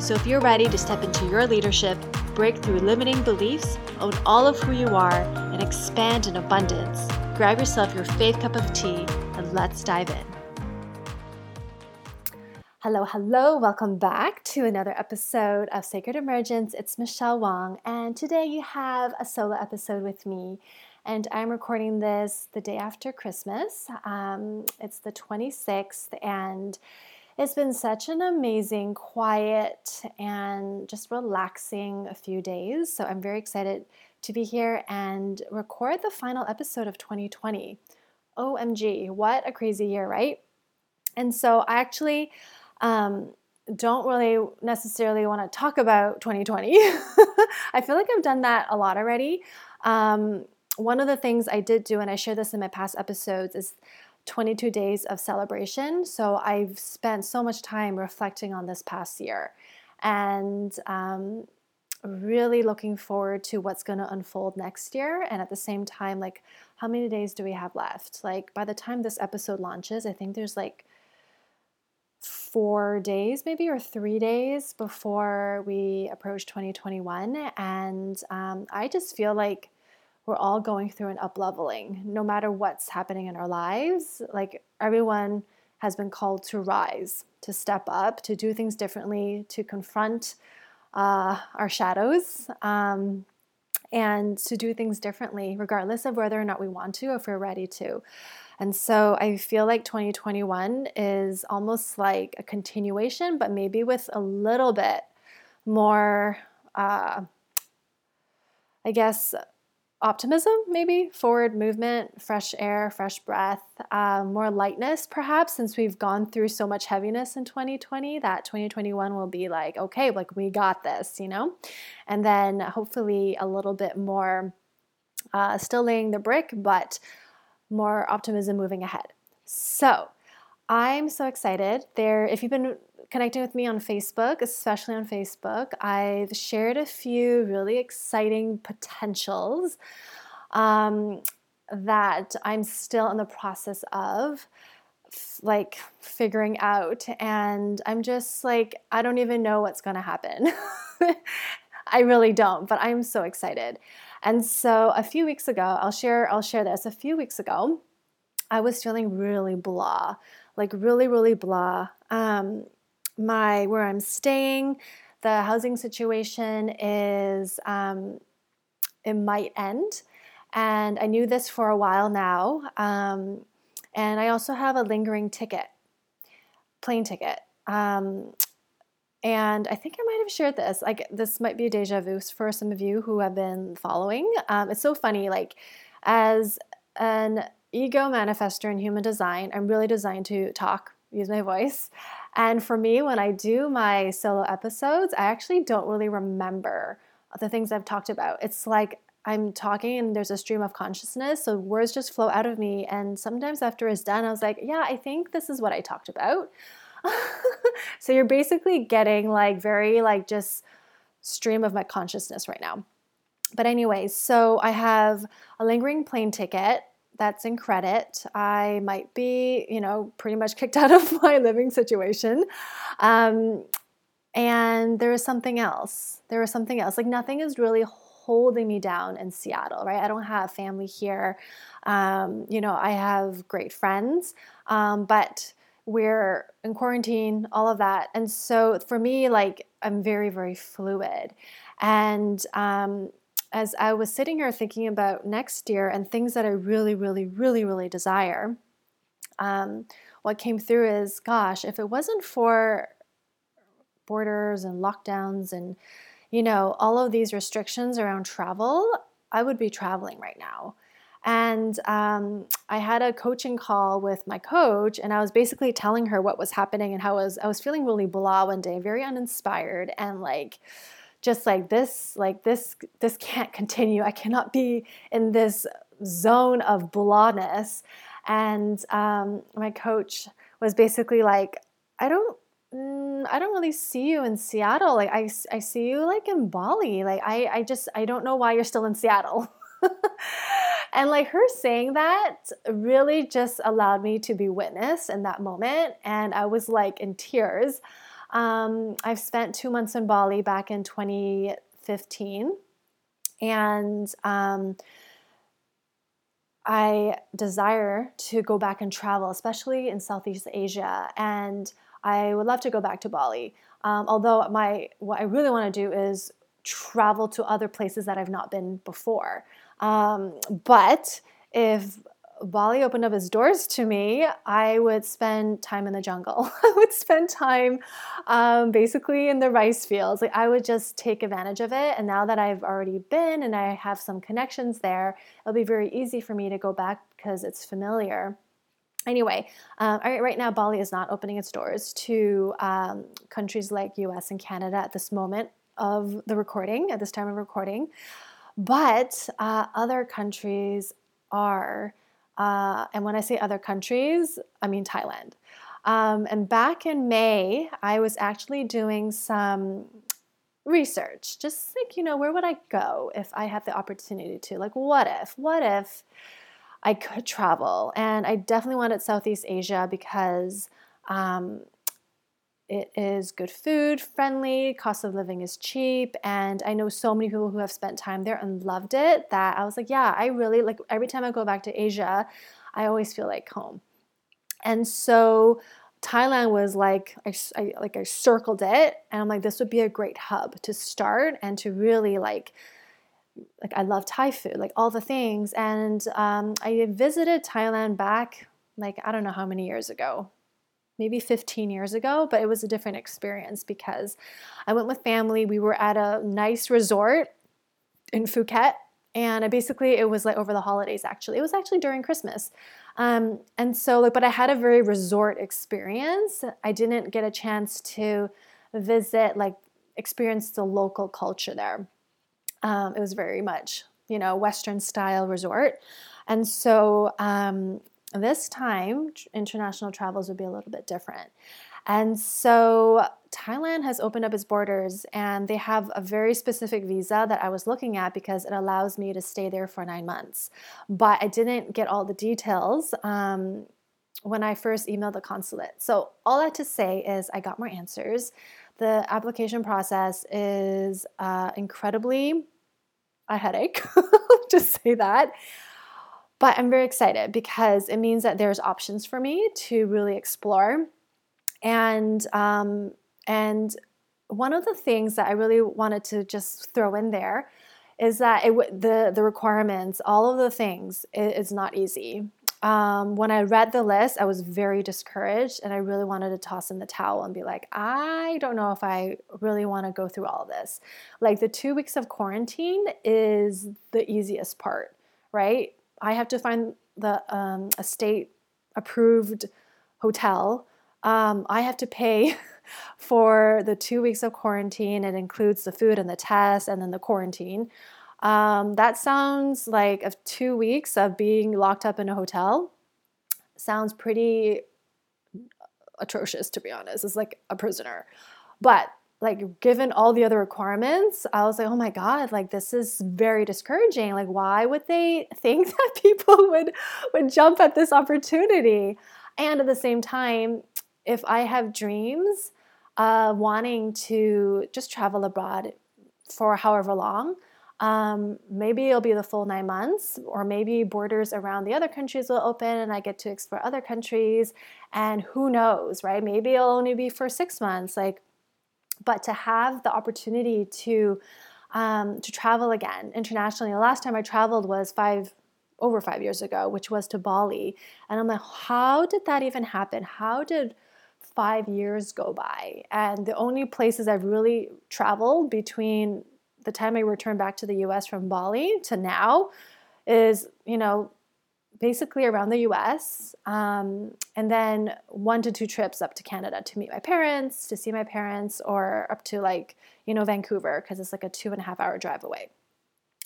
So if you're ready to step into your leadership, break through limiting beliefs, own all of who you are, and expand in abundance, grab yourself your faith cup of tea and let's dive in. Hello, hello, welcome back to another episode of Sacred Emergence. It's Michelle Wong, and today you have a solo episode with me. And I'm recording this the day after Christmas. Um, it's the 26th, and it's been such an amazing, quiet, and just relaxing a few days. So I'm very excited to be here and record the final episode of 2020. OMG, what a crazy year, right? And so I actually um, don't really necessarily want to talk about 2020. I feel like I've done that a lot already. Um, one of the things I did do, and I shared this in my past episodes, is 22 days of celebration. So I've spent so much time reflecting on this past year and um, really looking forward to what's going to unfold next year. And at the same time, like, how many days do we have left? Like, by the time this episode launches, I think there's like four days, maybe, or three days before we approach 2021. And um, I just feel like we're all going through an up leveling, no matter what's happening in our lives. Like everyone has been called to rise, to step up, to do things differently, to confront uh, our shadows, um, and to do things differently, regardless of whether or not we want to, if we're ready to. And so I feel like 2021 is almost like a continuation, but maybe with a little bit more, uh, I guess, optimism, maybe forward movement, fresh air, fresh breath, um, more lightness, perhaps, since we've gone through so much heaviness in 2020. That 2021 will be like, okay, like we got this, you know? And then hopefully a little bit more, uh, still laying the brick, but more optimism moving ahead. So, I'm so excited. There, if you've been connecting with me on Facebook, especially on Facebook, I've shared a few really exciting potentials um, that I'm still in the process of like figuring out and I'm just like I don't even know what's going to happen. I really don't, but I'm so excited. And so a few weeks ago, I'll share I'll share this. A few weeks ago, I was feeling really blah, like really really blah. Um, my where I'm staying, the housing situation is um, it might end, and I knew this for a while now. Um, and I also have a lingering ticket, plane ticket. Um, and I think I might have shared this. Like this might be a deja vu for some of you who have been following. Um, it's so funny. Like as an ego manifestor in human design, I'm really designed to talk, use my voice. And for me, when I do my solo episodes, I actually don't really remember the things I've talked about. It's like I'm talking and there's a stream of consciousness, so words just flow out of me. And sometimes after it's done, I was like, yeah, I think this is what I talked about. so you're basically getting like very like just stream of my consciousness right now. But anyways, so I have a lingering plane ticket that's in credit. I might be, you know, pretty much kicked out of my living situation. Um, and there is something else. There is something else. Like nothing is really holding me down in Seattle, right? I don't have family here. Um, you know, I have great friends, um, but we're in quarantine, all of that. And so for me, like, I'm very, very fluid. And um, as I was sitting here thinking about next year and things that I really, really, really, really desire, um, what came through is gosh, if it wasn't for borders and lockdowns and, you know, all of these restrictions around travel, I would be traveling right now. And um, I had a coaching call with my coach, and I was basically telling her what was happening and how I was, I was feeling really blah one day, very uninspired, and like, just like this like this this can't continue. I cannot be in this zone of blahness and um, my coach was basically like i don't mm, i don't really see you in seattle. Like I, I see you like in bali. Like i i just i don't know why you're still in seattle. And like her saying that really just allowed me to be witness in that moment. And i was like in tears um, i've spent two months in bali back in 2015 and um, i desire to go back and travel especially in southeast asia. And i would love to go back to bali. Um, although my what i really want to do is travel to other places that i've not been before. Um, but if Bali opened up its doors to me, I would spend time in the jungle. I would spend time um, basically in the rice fields. Like I would just take advantage of it. And now that I've already been and I have some connections there, it'll be very easy for me to go back because it's familiar. Anyway, um, right now Bali is not opening its doors to um, countries like U.S. and Canada at this moment of the recording, at this time of recording. But uh, other countries are, uh, and when I say other countries, I mean Thailand. Um, and back in May, I was actually doing some research, just like, you know, where would I go if I had the opportunity to? Like, what if? What if I could travel? And I definitely wanted Southeast Asia because um, it is good food, friendly, cost of living is cheap, and I know so many people who have spent time there and loved it that I was like, yeah, I really like every time I go back to Asia, I always feel like home. And so Thailand was like I, I like I circled it and I'm like this would be a great hub to start and to really like like I love Thai food, like all the things. And um, I visited Thailand back like I don't know how many years ago, maybe 15 years ago, but it was a different experience because I went with family. We were at a nice resort in Phuket. And I basically, it was like over the holidays actually. It was actually during Christmas. Um, and so, like, but I had a very resort experience. I didn't get a chance to visit, like, experience the local culture there. Um, it was very much, you know, Western style resort. And so um, this time, international travels would be a little bit different. And so Thailand has opened up its borders and they have a very specific visa that I was looking at because it allows me to stay there for nine months. But I didn't get all the details um, when I first emailed the consulate. So, all that to say is, I got more answers. The application process is uh, incredibly a headache, just say that. But I'm very excited because it means that there's options for me to really explore. And um, and one of the things that I really wanted to just throw in there is that it, the the requirements, all of the things, it, it's not easy. Um, when I read the list, I was very discouraged and I really wanted to toss in the towel and be like, I don't know if I really want to go through all this. Like the two weeks of quarantine is the easiest part, right? I have to find the um, a state approved hotel. Um, I have to pay for the two weeks of quarantine. It includes the food and the test and then the quarantine. Um, that sounds like of two weeks of being locked up in a hotel. Sounds pretty atrocious, to be honest. It's like a prisoner. But like given all the other requirements i was like oh my god like this is very discouraging like why would they think that people would would jump at this opportunity and at the same time if i have dreams of wanting to just travel abroad for however long um, maybe it'll be the full nine months, or maybe borders around the other countries will open and I get to explore other countries. And who knows, right? Maybe it'll only be for six months. Like, but to have the opportunity to um, to travel again internationally. The last time I traveled was five over five years ago, which was to Bali, and I'm like, how did that even happen? How did five years go by? And the only places I've really traveled between the time I returned back to the U.S. from Bali to now is, you know, basically around the US, um, and then one to two trips up to Canada to meet my parents, to see my parents, or up to like, you know, Vancouver, because it's like a two and a half hour drive away.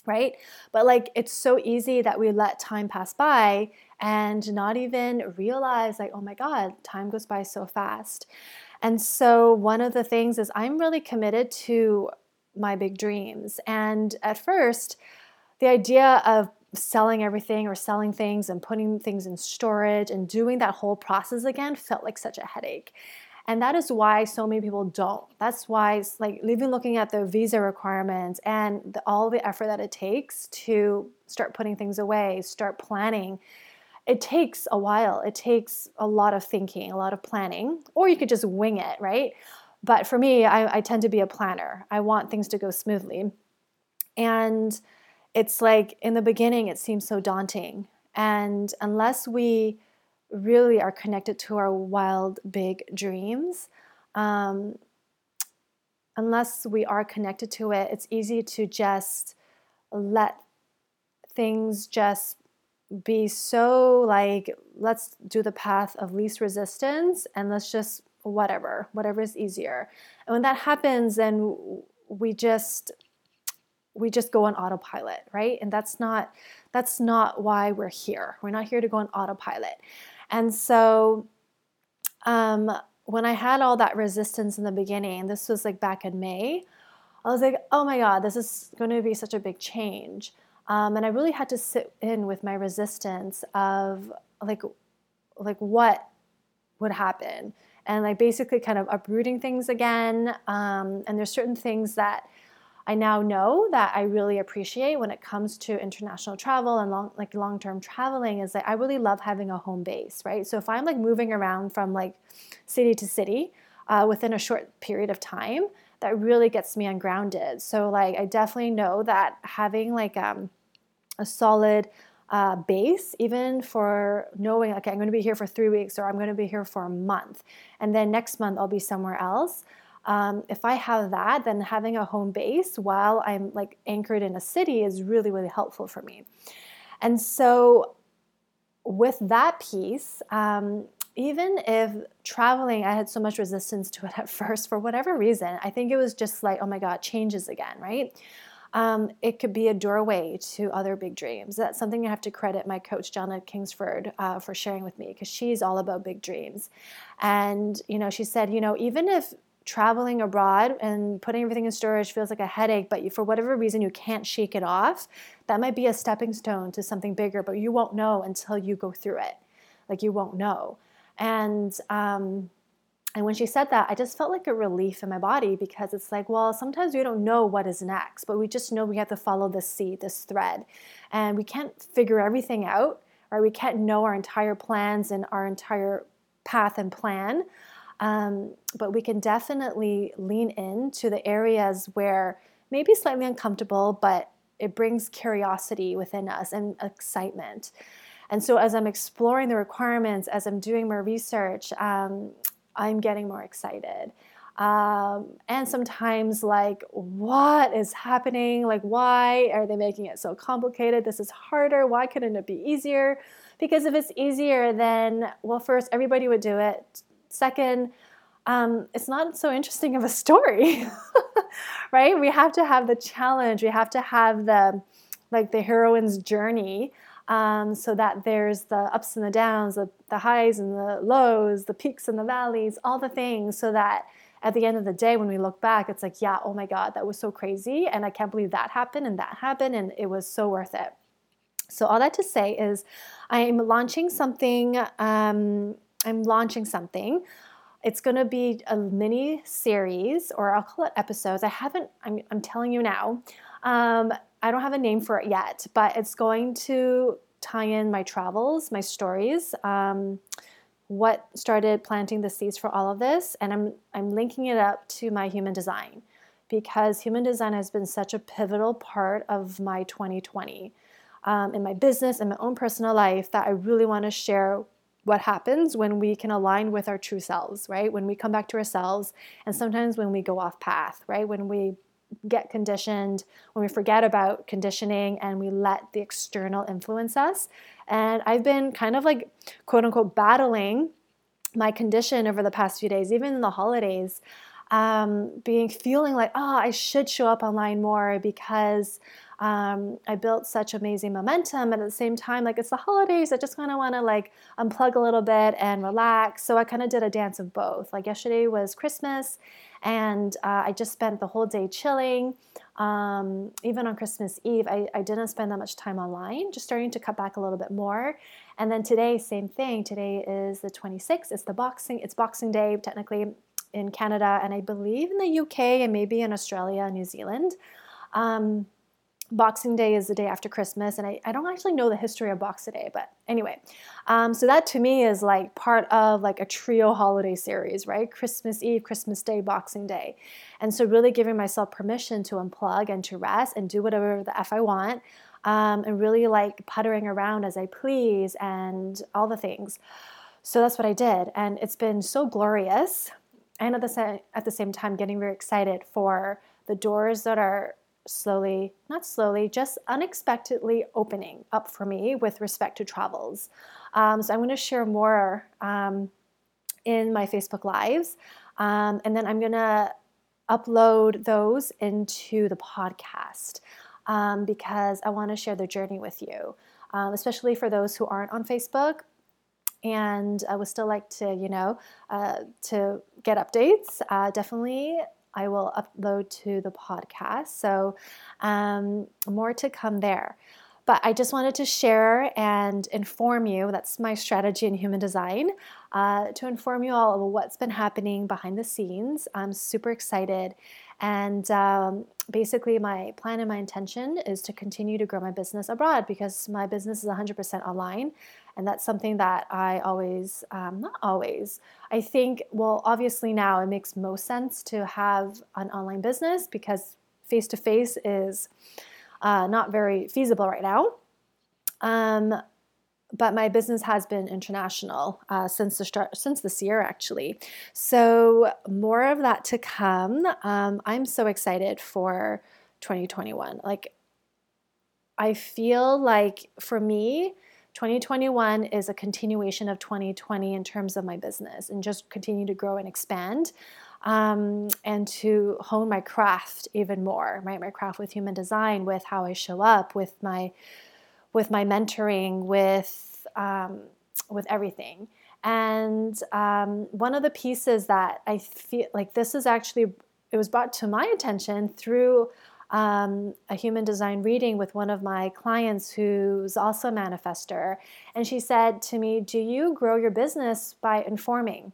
Right? But like, it's so easy that we let time pass by and not even realize, like, oh my God, time goes by so fast. And so, one of the things is I'm really committed to my big dreams. And at first, the idea of selling everything or selling things and putting things in storage and doing that whole process again felt like such a headache. And that is why so many people don't. That's why, like, even looking at the visa requirements and the, all the effort that it takes to start putting things away, start planning, it takes a while. It takes a lot of thinking, a lot of planning, or you could just wing it, right? But for me, I, I tend to be a planner. I want things to go smoothly. And it's like in the beginning, it seems so daunting. And unless we really are connected to our wild, big dreams, um, unless we are connected to it, it's easy to just let things just be so like, let's do the path of least resistance and let's just whatever, whatever is easier. And when that happens, then we just we just go on autopilot, right? And that's not that's not why we're here. We're not here to go on autopilot. And so um, when I had all that resistance in the beginning, this was like back in May, I was like, oh my God, this is going to be such a big change. Um, and I really had to sit in with my resistance of like, like what would happen and like basically kind of uprooting things again. Um, and there's certain things that I now know that I really appreciate when it comes to international travel and long, like long-term traveling is that I really love having a home base, right? So if I'm like moving around from like city to city uh, within a short period of time, that really gets me ungrounded. So like I definitely know that having like um, a solid uh, base, even for knowing, okay, I'm going to be here for three weeks or I'm going to be here for a month, and then next month I'll be somewhere else. Um, if I have that, then having a home base while I'm like anchored in a city is really, really helpful for me. And so, with that piece, um, even if traveling, I had so much resistance to it at first for whatever reason, I think it was just like, oh my God, changes again, right? Um, it could be a doorway to other big dreams. That's something I have to credit my coach, Jonna Kingsford, uh, for sharing with me because she's all about big dreams. And, you know, she said, you know, even if traveling abroad and putting everything in storage feels like a headache, but you, for whatever reason you can't shake it off, that might be a stepping stone to something bigger, but you won't know until you go through it. Like you won't know. And um, and when she said that, I just felt like a relief in my body because it's like, well, sometimes we don't know what is next, but we just know we have to follow this seed, this thread. And we can't figure everything out, or we can't know our entire plans and our entire path and plan. Um, but we can definitely lean into the areas where maybe slightly uncomfortable, but it brings curiosity within us and excitement. And so, as I'm exploring the requirements, as I'm doing more research, um, I'm getting more excited. Um, and sometimes, like, what is happening? Like, why are they making it so complicated? This is harder. Why couldn't it be easier? Because if it's easier, then, well, first, everybody would do it. Second, um, it's not so interesting of a story, right? We have to have the challenge. We have to have the, like, the heroine's journey um, so that there's the ups and the downs, the, the highs and the lows, the peaks and the valleys, all the things, so that at the end of the day, when we look back, it's like, yeah, oh my God, that was so crazy. And I can't believe that happened and that happened, and it was so worth it. So, all that to say is, I'm launching something. Um, I'm launching something. It's going to be a mini series, or I'll call it episodes. I haven't, I'm, I'm telling you now. Um, I don't have a name for it yet, but it's going to tie in my travels, my stories, um, what started planting the seeds for all of this, and I'm I'm linking it up to my human design because human design has been such a pivotal part of my 2020 um, in my business and my own personal life that I really want to share what happens when we can align with our true selves, right? When we come back to ourselves, and sometimes when we go off path, right? When we get conditioned, when we forget about conditioning and we let the external influence us. And I've been kind of like, quote unquote, battling my condition over the past few days, even in the holidays, um, being feeling like, oh, I should show up online more because um, I built such amazing momentum. And at the same time, like it's the holidays, I just kind of want to like unplug a little bit and relax. So I kind of did a dance of both. Like yesterday was Christmas, and uh, I just spent the whole day chilling. Um, even on Christmas Eve, I, I didn't spend that much time online, just starting to cut back a little bit more. And then today, same thing. Today is the 26th. It's the boxing. It's Boxing Day technically in Canada, and I believe in the UK and maybe in Australia and New Zealand. Um, Boxing Day is the day after Christmas, and I, I don't actually know the history of Boxing Day, but anyway, um, so that to me is like part of like a trio holiday series, right? Christmas Eve, Christmas Day, Boxing Day, and so really giving myself permission to unplug and to rest and do whatever the f I want, um, and really like puttering around as I please and all the things. So that's what I did, and it's been so glorious, and at the same at the same time getting very excited for the doors that are slowly, not slowly, just unexpectedly opening up for me with respect to travels. Um, so I'm going to share more um, in my Facebook Lives. Um, and then I'm going to upload those into the podcast um, because I want to share the journey with you, um, especially for those who aren't on Facebook and I would still like to, you know, uh, to get updates. Uh, definitely I will upload to the podcast. So, um, more to come there. But I just wanted to share and inform you that's my strategy in human design uh, to inform you all of what's been happening behind the scenes. I'm super excited. And um, basically, my plan and my intention is to continue to grow my business abroad because my business is 100% online. And that's something that I always, um, not always, I think, well, obviously now it makes most sense to have an online business because face to face is uh, not very feasible right now. Um, but my business has been international uh, since the start since this year actually. So more of that to come. Um, i'm so excited for 2021 like i feel like for me 2021 is a continuation of 2020 in terms of my business and just continue to grow and expand um, and to hone my craft even more, right? My craft with human design, with how I show up, with my with my mentoring, with um, with everything. And um, one of the pieces that I feel like this is actually it was brought to my attention through um, a human design reading with one of my clients who's also a manifestor. And she said to me, Do you grow your business by informing?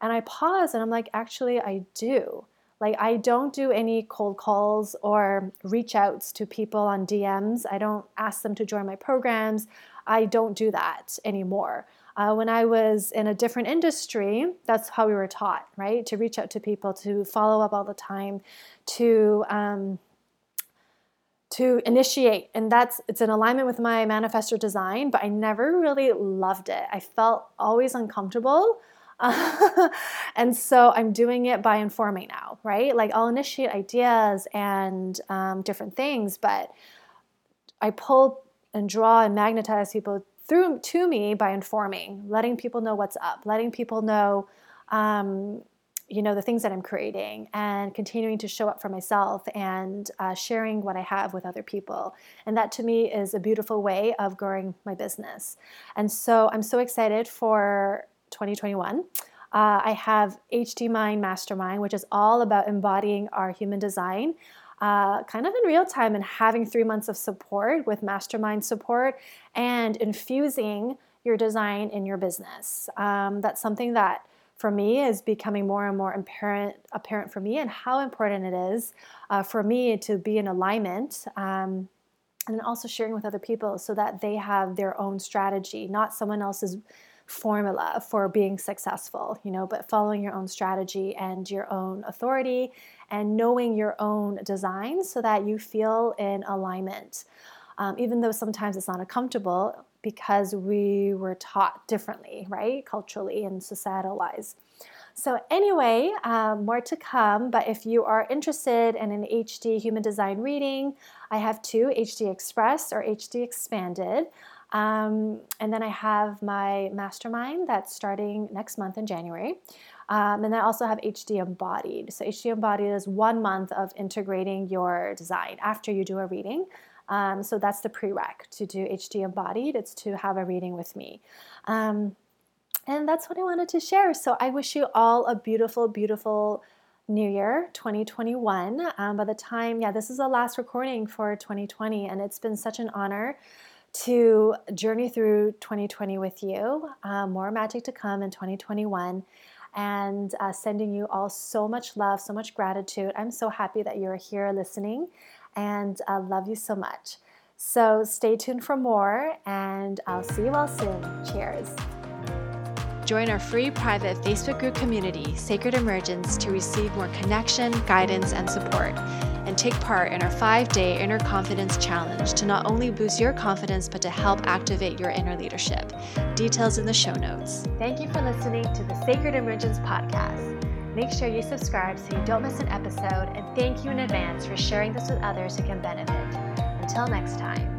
And I pause and I'm like, Actually, I do. Like, I don't do any cold calls or reach outs to people on DMs. I don't ask them to join my programs. I don't do that anymore. Uh, when I was in a different industry, that's how we were taught, right? To reach out to people, to follow up all the time, to um, to initiate and that's it's in alignment with my manifestor design but i never really loved it. I felt always uncomfortable. And so i'm doing it by informing now right? Like i'll initiate ideas and um, different things but i pull and draw and magnetize people through to me by informing letting people know what's up letting people know um, you know the things that i'm creating and continuing to show up for myself and uh, sharing what i have with other people. And that to me is a beautiful way of growing my business. And so i'm so excited for 2021 uh, i have hd mind mastermind which is all about embodying our human design uh, kind of in real time and having three months of support with mastermind support and infusing your design in your business. Um, that's something that for me is becoming more and more apparent apparent for me and how important it is uh, for me to be in alignment um, and also sharing with other people so that they have their own strategy not someone else's formula for being successful you know but following your own strategy and your own authority and knowing your own design so that you feel in alignment. Um, even though sometimes it's not comfortable because we were taught differently, right? Culturally and societal wise. So, anyway, um, more to come. But if you are interested in an HD human design reading, I have two HD Express or HD Expanded. Um, and then I have my mastermind that's starting next month in January. Um, and then I also have HD Embodied. So, HD Embodied is one month of integrating your design after you do a reading. Um, so, that's the prereq to do HD Embodied, it's to have a reading with me. Um, and that's what I wanted to share. So, I wish you all a beautiful, beautiful New Year 2021. Um, by the time, yeah, this is the last recording for 2020, and it's been such an honor to journey through 2020 with you. Um, more magic to come in 2021. And uh, sending you all so much love, so much gratitude. I'm so happy that you're here listening and I love you so much. So stay tuned for more, and I'll see you all soon. Cheers. Join our free private Facebook group community, Sacred Emergence, to receive more connection, guidance, and support and take part in our five day Inner Confidence Challenge to not only boost your confidence, but to help activate your inner leadership. Details in the show notes. Thank you for listening to the Sacred Emergence podcast. Make sure you subscribe so you don't miss an episode, and thank you in advance for sharing this with others who can benefit. Until next time.